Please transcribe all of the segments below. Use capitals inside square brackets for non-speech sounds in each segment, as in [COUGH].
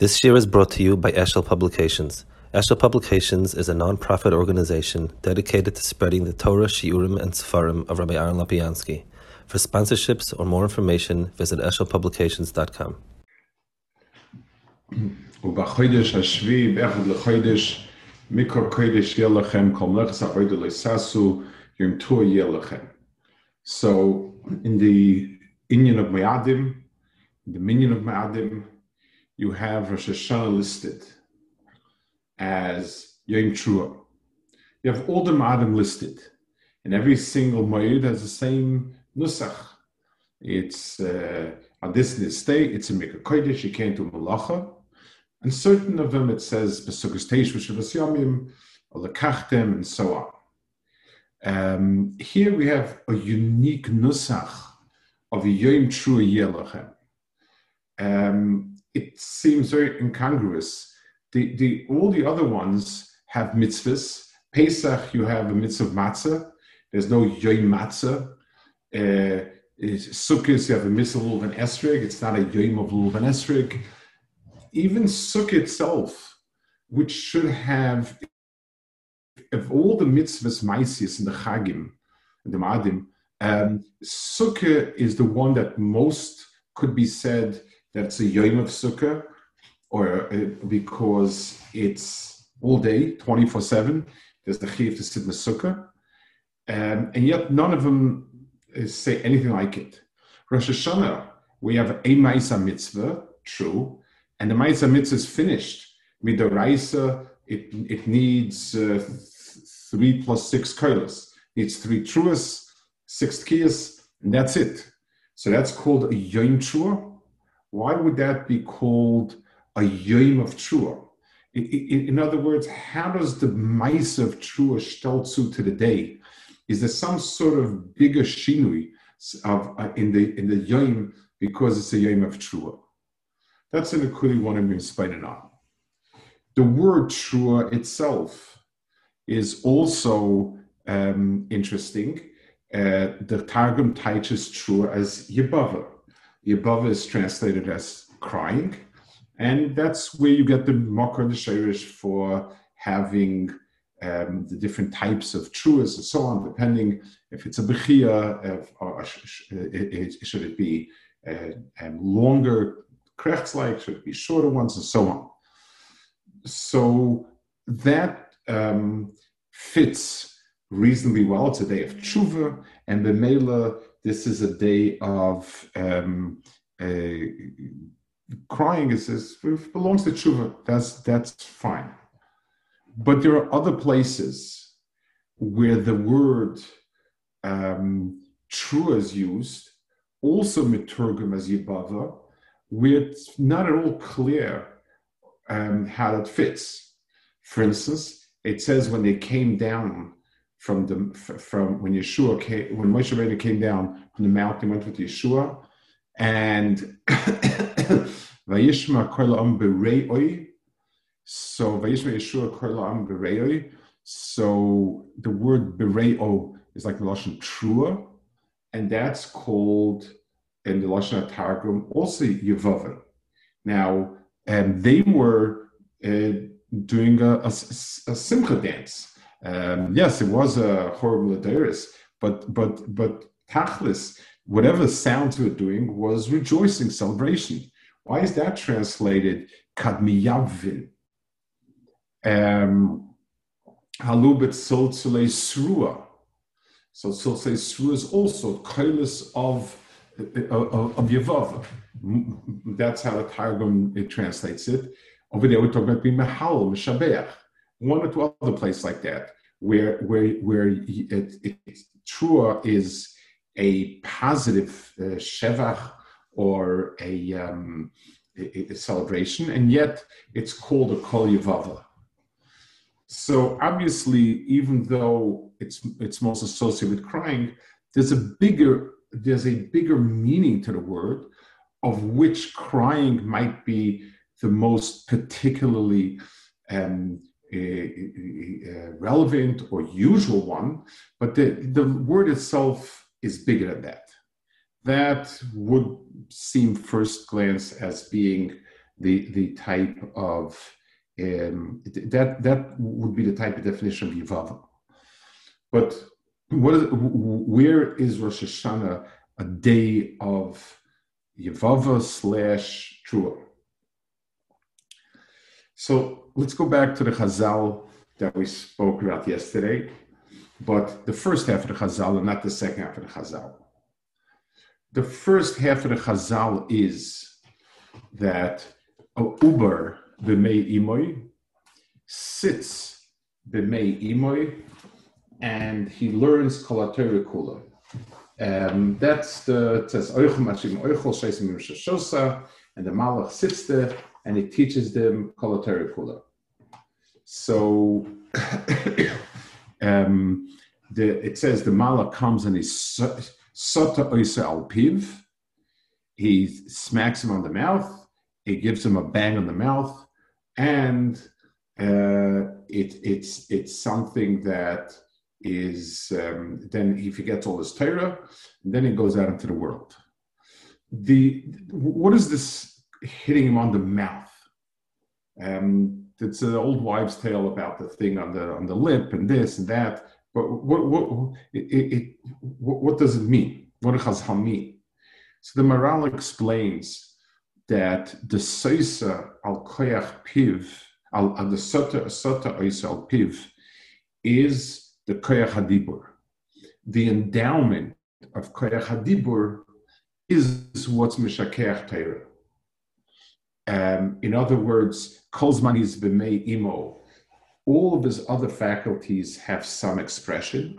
This year is brought to you by Eshel Publications. Eshel Publications is a non-profit organization dedicated to spreading the Torah, Shiurim, and Sefarim of Rabbi Aaron Lopiansky. For sponsorships or more information, visit eshelpublications.com. So, in the Indian of Mayadim, the Minion of Mayadim, you have Rosh Hashanah listed as Yom Trua. You have all the Mayadim listed, and every single Mayid has the same Nusach. It's uh, on this day, it's a Mikra Kodesh, you can't do Malacha. And certain of them it says Yomim, Lekachtem, and so on. Um, here we have a unique Nusach of Yom Trua Yelachem. Um, it seems very incongruous. The, the, all the other ones have mitzvahs. Pesach, you have a mitzvah of matzah. There's no yoim matzah. Uh, Sukkot, you have a mitzvah of lulav and esrog. It's not a yoim of lulav and esrog. Even Sukkot itself, which should have, of all the mitzvahs, maisius, and the chagim, and the madim, um, Sukkah is the one that most could be said that's a Yom of Sukkah, or uh, because it's all day, 24 7. There's the Chiv to sit in the Sukkah. Um, and yet none of them uh, say anything like it. Rosh Hashanah, we have a Maisa mitzvah, true, and the Maisa mitzvah is finished. with Midoraisa, it, it needs uh, th- three plus six koilas. Needs three truas, six kiyas, and that's it. So that's called a Yom Trua why would that be called a yom of trua? In other words, how does the mice of trua stelzu to the day? Is there some sort of bigger shinui of uh, in the in the yom because it's a yom of trua? That's an akuli one I'm explaining on. The word trua itself is also um, interesting. Uh, the Targum teaches trua as yibava the above is translated as crying, and that's where you get the mokar the shirish for having um, the different types of truas and so on, depending if it's a bechia, or should it be uh, um, longer krechts like, should it be shorter ones, and so on. So that um, fits reasonably well. It's a day of tshuva, and the mela this is a day of um, crying. Is, is belongs to tshuva. That's that's fine. But there are other places where the word um, true is used, also miturgum as yibava, where it's not at all clear um, how that fits. For instance, it says when they came down from the from when Yeshua came when Moshe Rabbeinu came down from the mountain, went with Yeshua, and [COUGHS] Vayishma Kolam Bereoi. So Vayishma Yeshua Kolam Bereoi. So the word Bereo is like the lashon trua, and that's called in the lashon Targum also Yevavim. Now, um, they were uh, doing a, a, a simcha dance um, yes, it was a horrible Adaris, but but but Tachlis, whatever sounds we're doing was rejoicing, celebration. Why is that translated kadmiyavin? Um, halubet soltzule srua. So soltzule srua is also kailis of of, of. That's how the Targum it translates it. Over there, we're talking about being mehal, meshabeach one or two other places like that where where where it, it, is a positive uh, shevach or a, um, a, a, celebration, and yet it's called a kol yavava. So obviously, even though it's it's most associated with crying, there's a bigger there's a bigger meaning to the word, of which crying might be the most particularly um, relevant or usual one, but the, the word itself is bigger than that. That would seem first glance as being the the type of um, that that would be the type of definition of Yivava. But what is, where is Rosh Hashanah a day of Yivava slash Trua? So let's go back to the Chazal that we spoke about yesterday, but the first half of the Chazal and not the second half of the Chazal. The first half of the Chazal is that a Uber b'mei imoy sits b'mei imoy and he learns kolatori kula. Um, that's the it says and the malach sits there and it teaches them kolatori kula. So [COUGHS] um, the, it says the mala comes and he sota oisa al. He smacks him on the mouth. He gives him a bang on the mouth, and uh, it, it's it's something that is um, then he forgets all his Torah, and then he goes out into the world. The what is this hitting him on the mouth? Um, it's an old wives' tale about the thing on the on the lip and this and that. But what what it, it, what, what does it mean? What does Chazal mean? So the Maharal explains that the soisa al koyach piv al the sota sota oisa al piv is the koyach hadibur. The endowment of koyach hadibur is what's mishakeach Torah. Um, in other words, Kolzman is b'mei imo. All of his other faculties have some expression.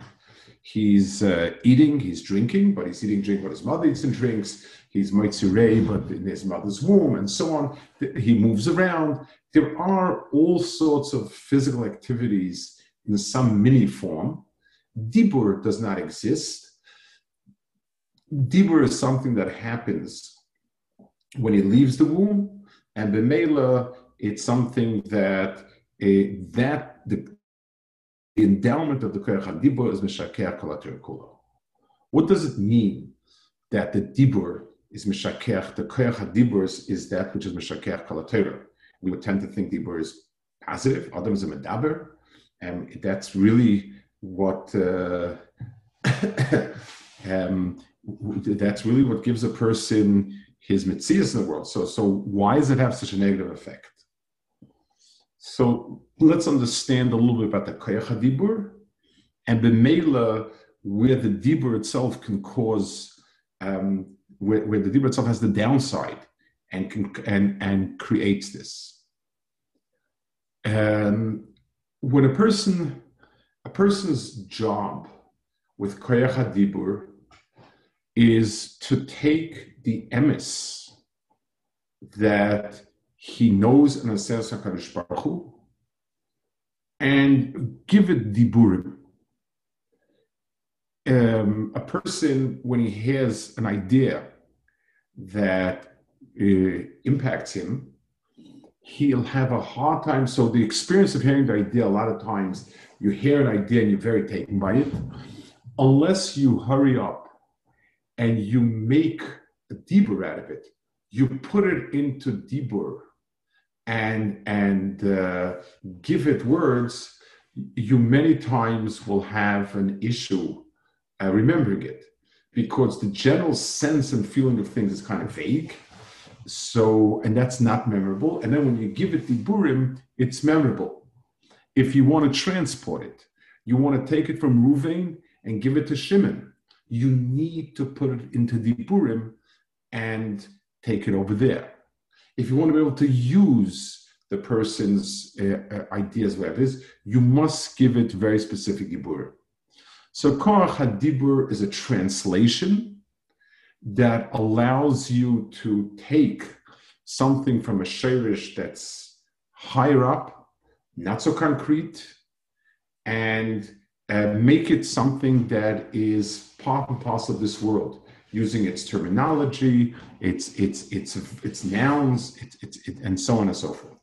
He's uh, eating, he's drinking, but he's eating, drink what his mother eats and drinks. He's moitzirei, but in his mother's womb, and so on. He moves around. There are all sorts of physical activities in some mini form. Dibur does not exist. Dibur is something that happens when he leaves the womb, and Bemela, it's something that uh, that the, the endowment of the Koyach HaDibur is Meshaker Kalatir Kula. What does it mean that the Dibur is Meshaker, the Koyach HaDibur is that which is Meshaker Kalatir? We would tend to think Dibur is positive, Adam is a Medaber, and that's really what uh, [LAUGHS] um, that's really what gives a person his mitzias in the world. So, so why does it have such a negative effect? So let's understand a little bit about the koyach dibur and the mela where the dibur itself can cause, um, where, where the dibur itself has the downside and can, and and creates this. Um, when a person, a person's job with koyach dibur is to take the emes that he knows and assesses HaKadosh Baruch Hu, and give it diburim. Um, a person, when he has an idea that uh, impacts him, he'll have a hard time. So the experience of hearing the idea, a lot of times you hear an idea and you're very taken by it. Unless you hurry up and you make a dibur out of it, you put it into dibur and and uh, give it words, you many times will have an issue uh, remembering it because the general sense and feeling of things is kind of vague. So, and that's not memorable. And then when you give it diburim, it's memorable. If you want to transport it, you want to take it from Ruvain and give it to Shimon you need to put it into the Purim and take it over there. If you want to be able to use the person's uh, uh, ideas, whatever it is, you must give it very specific Dibur. So Korach HaDibur is a translation that allows you to take something from a shirish that's higher up, not so concrete, and make it something that is part and parcel of this world, using its terminology, its its its its nouns, its, its, it, and so on and so forth.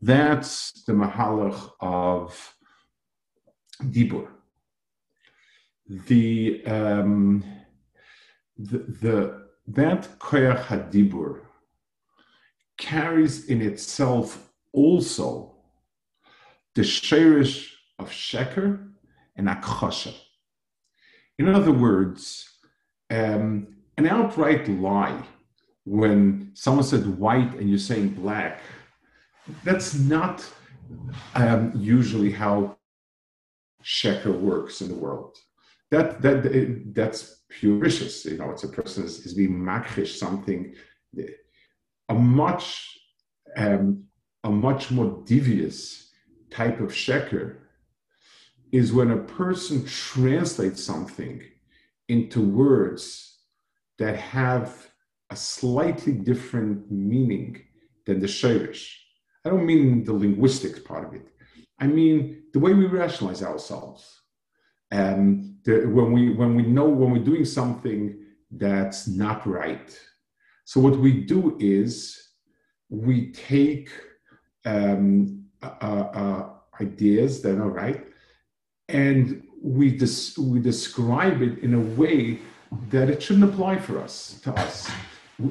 That's the mahalach of dibur. The um, the, the that koyach hadibur carries in itself also the shirish of sheker and akchasha. In other words, um, an outright lie when someone said white and you're saying black, that's not um, usually how sheker works in the world. That that that's pure vicious. You know, it's a person is, is being makrish something. A much um, a much more devious type of sheker is when a person translates something into words that have a slightly different meaning than the shirish. I don't mean the linguistics part of it. I mean the way we rationalize ourselves. Um, the, when we when we know when we're doing something that's not right. So what we do is we take um, uh, uh, ideas that are right, and we des- we describe it in a way that it shouldn't apply for us to us.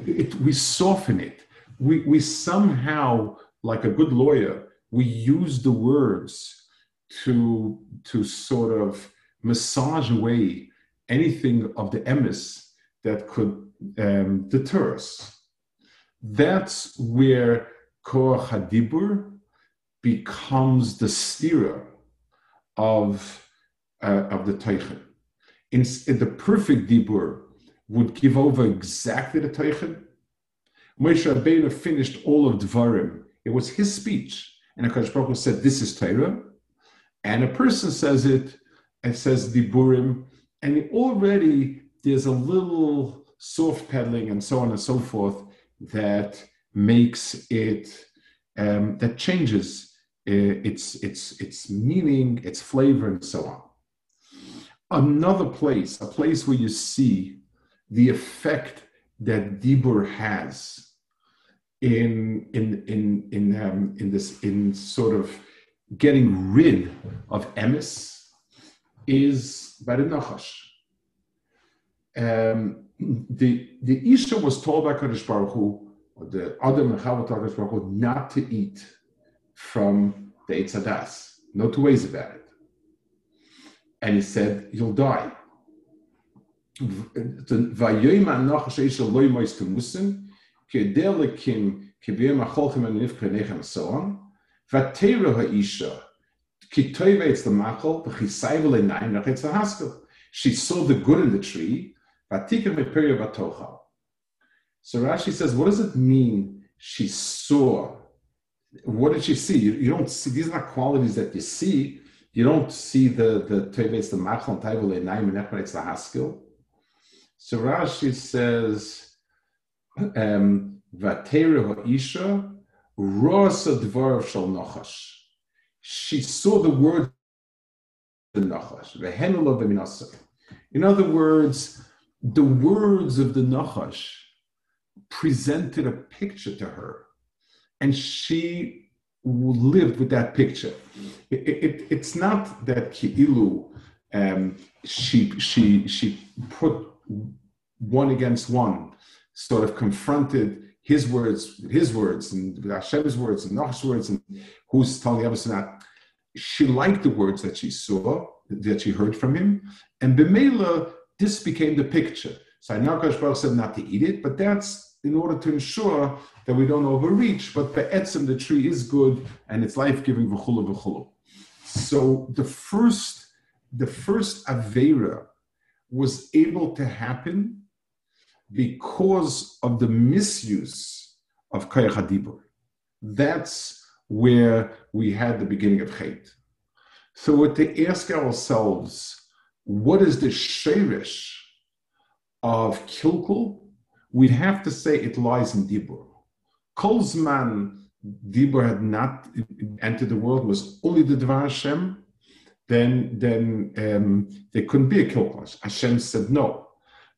It, we soften it. We we somehow, like a good lawyer, we use the words to to sort of massage away anything of the emis that could um, deter us. That's where Koach Hadibur becomes the steerer of, uh, of the Teichen. In, in, the perfect Dibur would give over exactly the Teichen. Moshe Rabbeinu finished all of Dvarim. It was his speech. And Akash Baruch said, this is Torah. And a person says it and says Diburim. And already there's a little soft pedaling and so on and so forth that makes it, um, that changes its, its, its meaning, its flavor, and so on. Another place, a place where you see the effect that Dibur has in in in in um, in this in sort of getting rid of emis is by the Nachash. Um, the the Isha was told by Kadosh Baruch Hu, or the Chava Kadosh Baruch Hu, not to eat from the Eitzadas. No two ways about it. And he said, You'll die. And so on. She saw the good in the tree. So Rashi says, what does it mean she saw what did she see? You, you, don't see these are not qualities that you see. You don't see the the teves the machon table enaim and the haskell. So Rashi says, um, "Vatera ha'isha rosa dvar shal nachash." She saw the word the nachash vehenul of the. In other words, the words of the nachash presented a picture to her and she lived with that picture. It, it, it's not that Ki'ilu, um, she, she, she put one against one, sort of confronted his words, his words, and Hashem's words, and Noach's words, and who's telling the other not. She liked the words that she saw, that she heard from him, and Bemela, this became the picture. So I know Baruch said not to eat it, but that's in order to ensure that we don't overreach, but be'etzim, the tree is good and it's life-giving v'chulu v'chulu. So the first, the first Avera was able to happen because of the misuse of Kayach HaDibur. That's where we had the beginning of Chait. So we to ask ourselves, what is the sherish of Kilkul? We'd have to say it lies in Dibur. Kolzman Dibur had not entered the world, was only the Dvar Hashem, then, then um, there couldn't be a Kilkul. Hashem said no.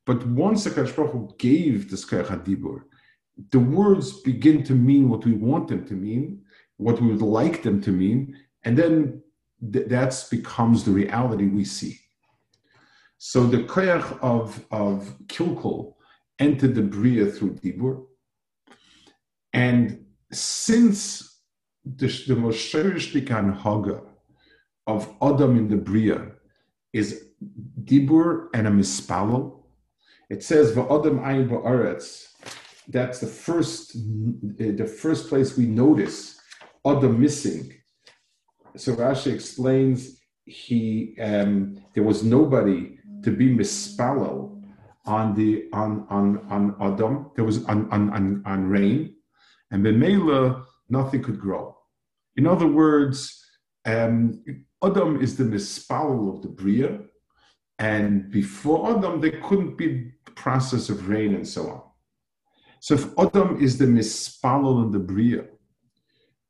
But once the Baruch gave the Skayach Dibur, the words begin to mean what we want them to mean, what we would like them to mean, and then th- that becomes the reality we see. So the koyach of, of Kilkul entered the Bria through Dibur, And since the, the most Haga of Adam in the Bria is Dibur and a Mispalo, it says Va'adam Ba'aretz. That's the first, the first place we notice Adam missing. So Rashi explains he um, there was nobody to be mispalo on the on on on Adam. There was on on on, on rain, and Bemela nothing could grow. In other words, um, Adam is the mispalo of the bria, and before Adam there couldn't be process of rain and so on. So if Adam is the mispalo of the bria,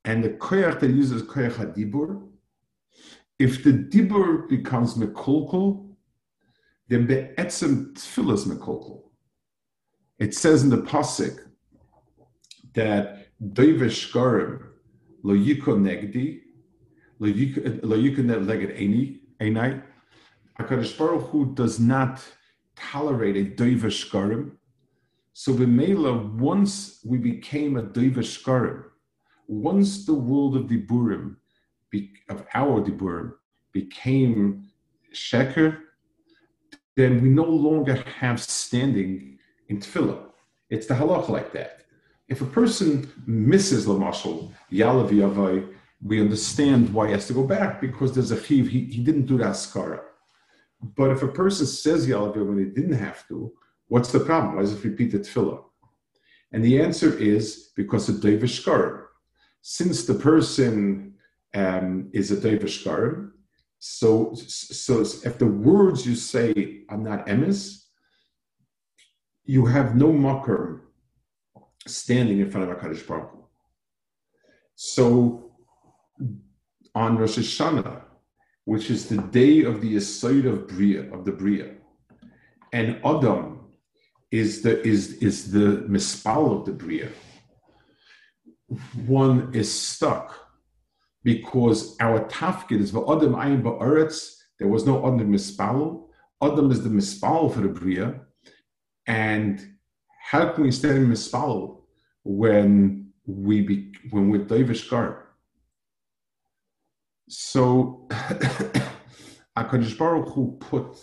and the koyach that uses koyach hadibur, if the dibur becomes mekolkol, be'etzem mekolkol. It says in the pasuk that doivesh garim lo yiko negdi lo yiko neged eni enai. Hakadosh Baruch Hu does not tolerate a doivesh garim. So Vimela, once we became a doivesh garim, once the world of diburim of our Diburim became Sheker, then we no longer have standing in Tefillah. It's the halach like that. If a person misses the Lamashal, Yalav Yavai, we understand why he has to go back because there's a chiv, he, he didn't do the askara. But if a person says Yalav when he didn't have to, what's the problem? Why does it repeat the tefillah? And the answer is because of David Since the person um, is a Davish Garim. So, so if the words you say are not emes, you have no mocker standing in front of HaKadosh Baruch Hu. So on Rosh Hashanah, which is the day of the Yesod of Bria, of the Bria, and Adam is the is is the mispal of the Bria, one is stuck because our tafkid is Adam ayin ba'aretz. There was no Adam mispal. Adam is the mispal for the bria, and how can we stand in mispal when we be, when we're Davish Gar? So [COUGHS] Hakadosh Baruch Hu put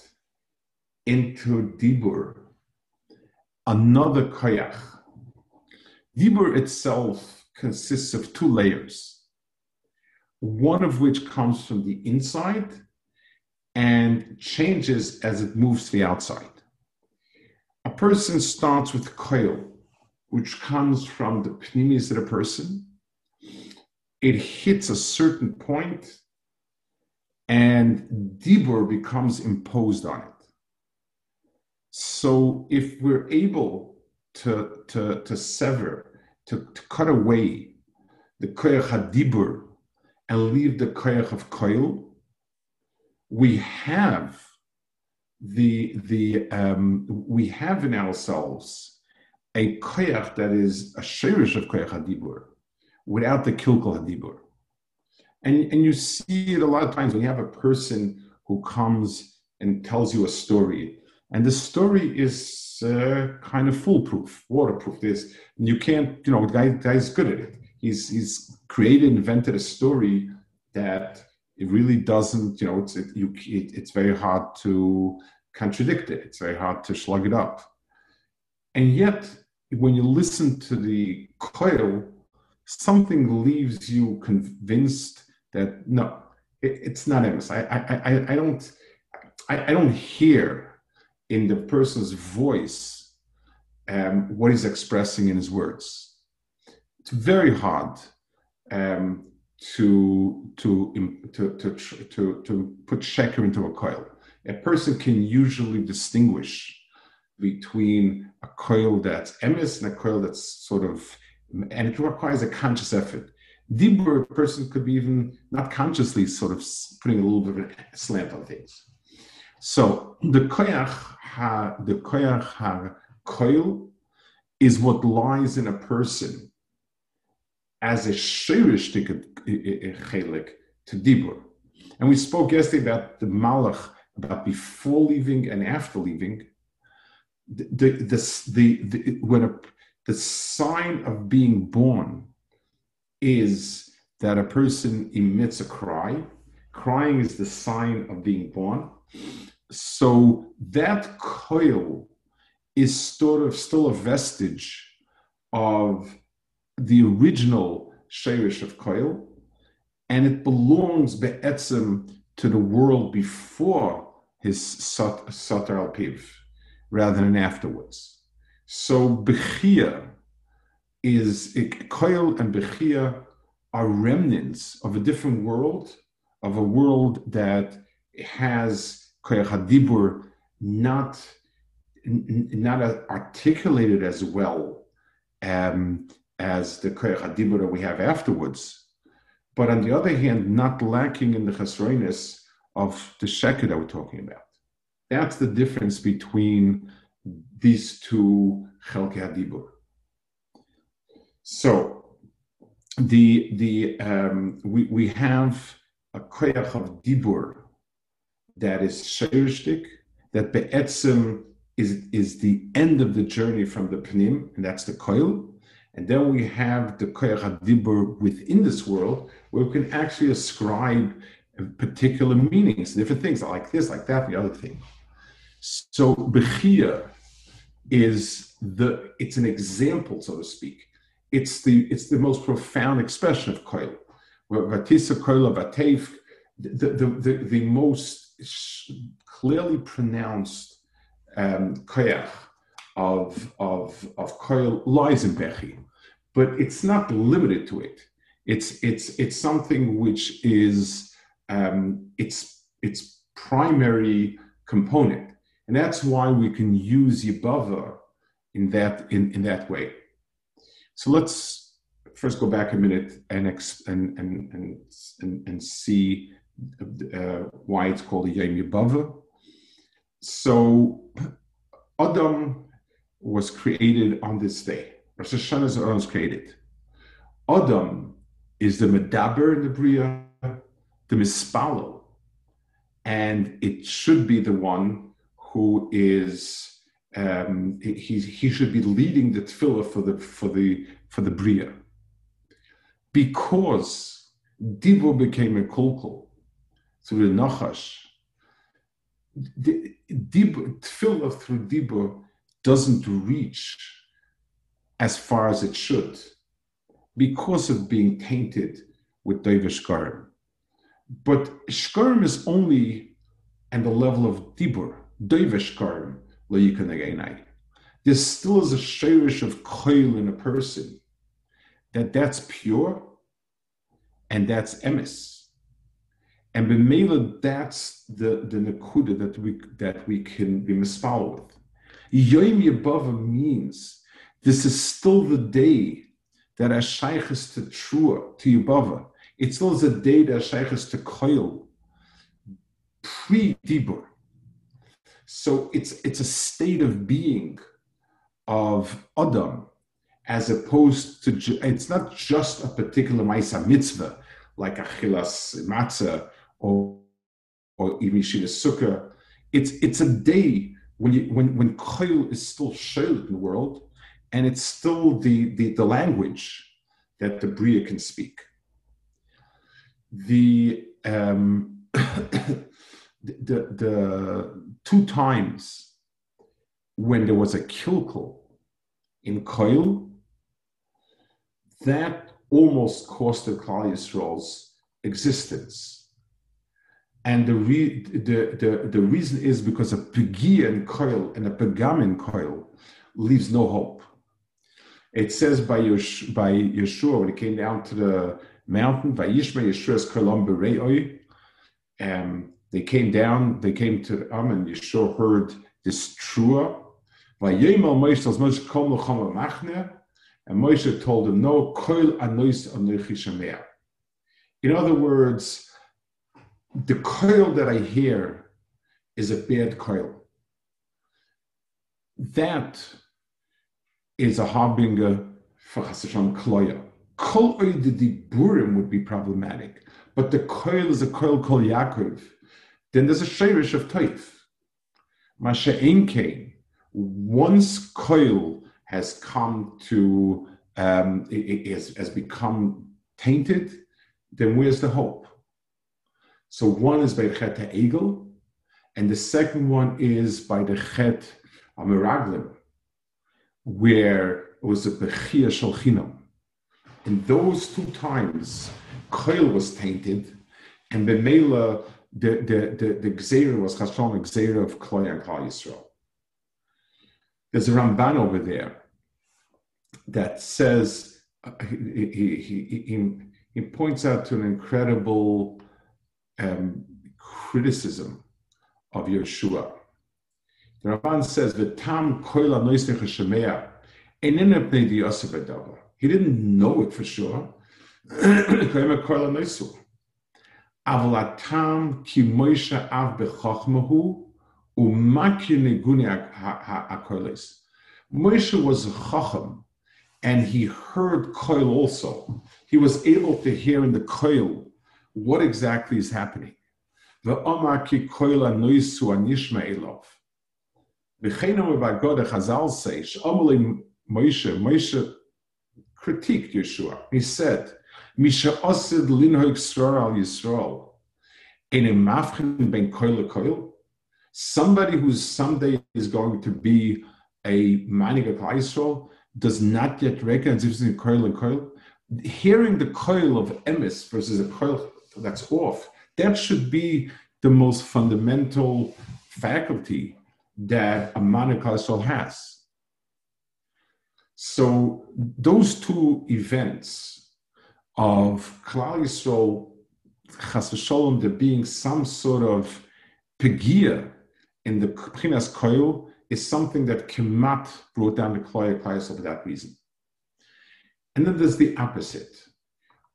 into Dibur another koyach. Dibur itself consists of two layers one of which comes from the inside and changes as it moves to the outside. A person starts with coil, which comes from the pneumius of the person. It hits a certain point, and dibur becomes imposed on it. So, if we're able to, to, to sever, to, to cut away the koyach hadibur and leave the koyach of koil, we have the the um, we have in ourselves a koyach that is a shirish of koyach hadibur, without the kilkul hadibur, and and you see it a lot of times when you have a person who comes and tells you a story, and the story is uh, kind of foolproof, waterproof. This you can't, you know, the guy guy's good at it he's he's created invented a story that it really doesn't you know it's it, you it, it's very hard to contradict it. It's very hard to slug it up. And yet when you listen to the coil something leaves you convinced that no it, it's not emes I, I i i don't I, I don't hear in the person's voice um, what he's expressing in his words it's very hard um, to, to, to, to, to, to put sheker into a coil. A person can usually distinguish between a coil that's emes and a coil that's sort of, and it requires a conscious effort. Dibur, a person could be even not consciously sort of putting a little bit of a slant on things. So the koyach ha, the koyach ha coil is what lies in a person as a shirish chelik to dibur. And we spoke yesterday about the malach, about before leaving and after leaving. The, the, the, the, when a, the sign of being born is that a person emits a cry. Crying is the sign of being born. So that coil is sort of still a vestige of the original Sherish of coil, and it belongs be'etzim to the world before his Satar al Piv, rather than afterwards. So Bechia is, coil and Bechia are remnants of a different world, of a world that has Koyach HaDibur not not articulated as well um, as the Koyach that we have afterwards, but on the other hand, not lacking in the chesroiness of the sheker that we're talking about. That's the difference between these two Chelke HaDibur. So, the, the, um, we, we have a Koyach of Dibur that is Sheirshtik, that Be'etzim is, is the end of the journey from the Pnim, and that's the coil. And then we have the Koyach within this world, where we can actually ascribe particular meanings, different things like this, like that, the other thing. So Bechia is the it's an example, so to speak. It's the it's the most profound expression of koil. Vatisa koil vatev, the, the, the, most clearly pronounced um, koyach of, of, of koil lies in Bechi. But it's not limited to it. It's, it's, it's something which is um, its, its primary component. And that's why we can use Yibava in that, in, in that way. So let's first go back a minute and, ex- and, and, and, and, see uh, why it's called Yom Yibava. So Adam was created on this day. Rosh Hashanah was created. Adam is the Medaber in the Bria, the Mispalo, and it should be the one who is um, he, he should be leading the tefillah for the for the for the bria because dibo became a kolkol through the nachash. The, tefillah through dibo doesn't reach as far as it should because of being tainted with David But Shkarim is only at the level of Dibur, David Shkarim, there still is a shirish of koil in a person that that's pure and that's emes. And b'meila, that's the, the nakuda that we that we can be mispal with. Yom Yabava means this is still the day that Ashaychus to Trua, to Yabava. It still is a day that Ashaychus to Koil, pre Dibur. So it's it's a state of being of Adam, as opposed to it's not just a particular Maisa mitzvah like Achilas Matzah or or Imishina Sukkah. It's it's a day when you when when Koil is still shared in the world, and it's still the the, the language that the Bria can speak. The um, [COUGHS] the, the two times when there was a kilkel in Koil, that almost cost the Yisrael's existence. And the, re, the, the, the reason is because a Pegia in Koil and a Pegam in Koil leaves no hope. It says by, by Yeshua, when he came down to the mountain, by Yishma Yeshua's Kolam Bere'oi, um, they came down, they came to Am, and Yeshua heard this trua. And Moshe told him, No, koil anois anoichi In other words, the koil that I hear is a bad koil. That is a harbinger for Chasashon Kloya. Kol the diburim would be problematic, but the koil is a koil kol Yaakov then there's a shirish of taif. Masha came once koil has come to um, it, it has become tainted, then where's the hope? So one is by Chet Egel, and the second one is by the Chet Amiraglim, where it was a Bechia Shalchinam. In those two times, Koil was tainted, and Bemela, the, the, the, the Gzeira was Chashon Gzeira of Kloy and Klal Yisrael. There's a Ramban over there that says, he, he, he, he, points out to an incredible um, criticism of Yeshua. The Ramban says, "V'tam koila noisnech shemea enina pnei diyosef edavar." He didn't know it for sure. [CLEARS THROAT] Koima koila noisu. Aval atam ki Moshe av bechachmahu umaki neguni hakolis. Moshe was a chacham, and he heard koil also. He was able to hear in the koil what exactly is happening. The Omar ki koila noisu anishma elov. God Chazal say, Moshe, Moshe critiqued Yeshua. He said, Misha osid linhoik al Yisrael, in a mafchen ben koil koil, somebody who someday is going to be a manig of Yisrael does not yet recognize it's in koil and koil. Hearing the koil of emis versus a koil that's off, that should be the most fundamental faculty that a Manikal has. So those two events of Klal Yisrael, Chas v'sholom, there being some sort of pegia in the Pchinas Koil is something that Kemat brought down the Klal for that reason. And then there's the opposite,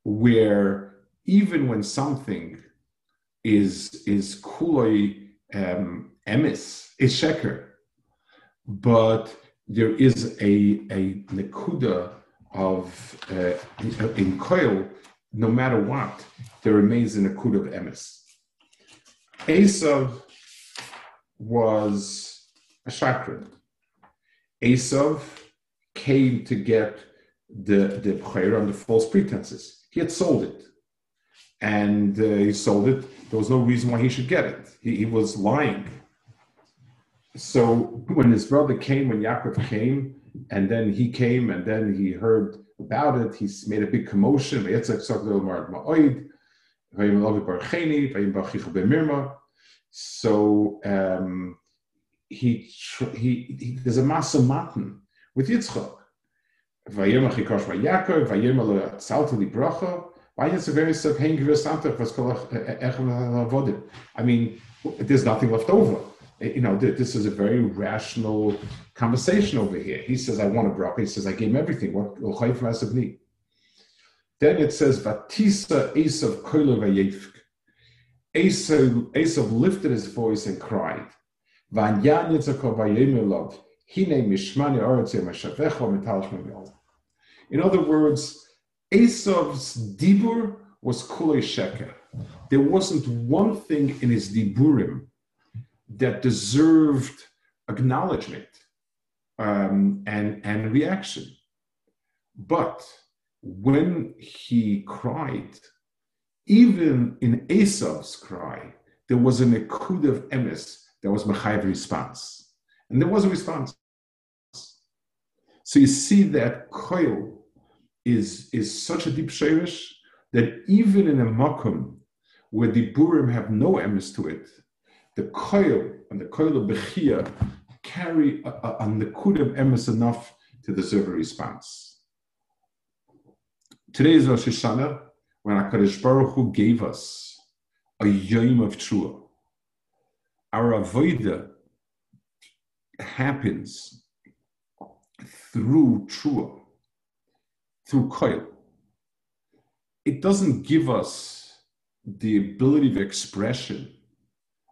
where even when something is is kuloi um, emis, is sheker, but there is a, a nekuda of uh, in koil, no matter what, there remains a nekuda of emes. Esav was a shakran. Esav came to get the the prayer on the false pretenses. He had sold it, and uh, he sold it. There was no reason why he should get it. He, he was lying so when his brother came, when Yaakov came, and then he came, and then he heard about it, he made a big commotion. So um, he, he, he, there's a masa matan with Yitzchak. Vayemach yikosh vaYakov, vayemach lo tzalta li bracha. Why it very sub was kolach echem? I mean, there's nothing left over Eh, you know, this is a very rational conversation over here. He says, I want a bracha. He says, I gave him everything. What Then it says, Vatisa Esav Koila Vayefk. Esav lifted his voice and cried, In other words, Esav's dibur was kulei sheker. There wasn't one thing in his diburim that deserved acknowledgement um, and, and reaction. But when he cried, even in Esau's cry, there was an akud of emes that was Machayev response. And there was a response. So you see that koil is, is such a deep shirish that even in a makom where the burim have no emes to it, the koil and the koil of bechia carry a, a, a of emes enough to deserve a response. Today is Rosh Hashanah, when HaKadosh Baruch Hu gave us a yom of trua. Our avodah happens through trua, through koil. It doesn't give us the ability of expression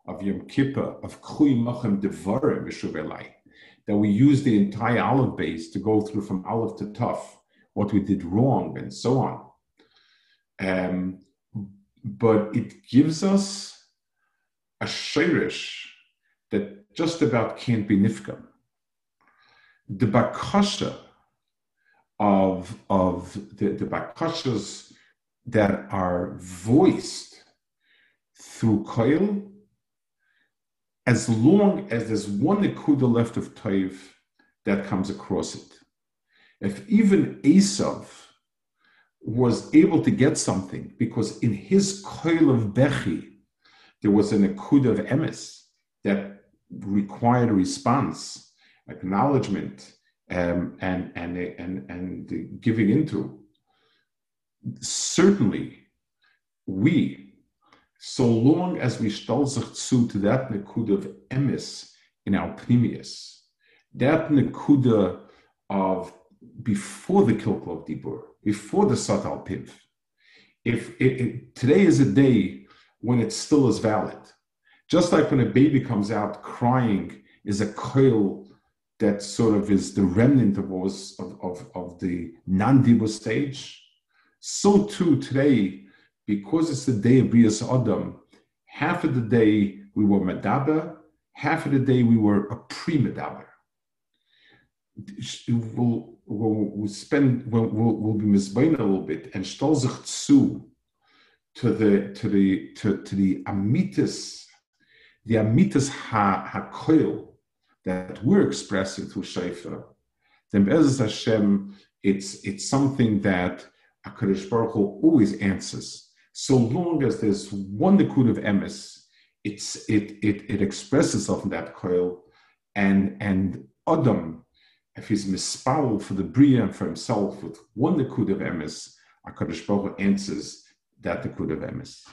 of Yom Kippur, of Chui Machem Devarim Mishubelai, that we use the entire olive base to go through from olive to tough, what we did wrong, and so on. Um, but it gives us a shirish that just about can't be nifkam. the bakasha of of the, the bakashas that are voiced through koil, as long as there's one nekuda left of toiv that comes across it. If even Esav was able to get something because in his coil of bechi there was an nekuda of emes that required response, acknowledgement, um, and and and and giving into. Certainly, we, so long as we stall zu to that nekud of emes in our pnimius, that nekuda of before the kilkel of dibur, before the sat al piv. If it, it, today is a day when it still is valid, just like when a baby comes out crying is a coil that sort of is the remnant of was of, of, of the non-dibur stage. So too today, because it's the day of Brias Adam, half of the day we were Medaber, half of the day we were a pre-Medaber. We'll, we'll, we'll spend, we'll, we'll, be misbein a little bit and stol zu to the, to the, to, to the amitis, the amitis ha, ha that we're expressing through Shaifa, then Hashem, it's, it's something that HaKadosh Baruch Hu always answers. So long as there's one Nikud of emes, it's, it, it, it expresses itself in that coil, and, and Adam, if he's mispal for the Bria and for himself with one Nikud of emes, HaKadosh Baruch answers that Nikud of emes.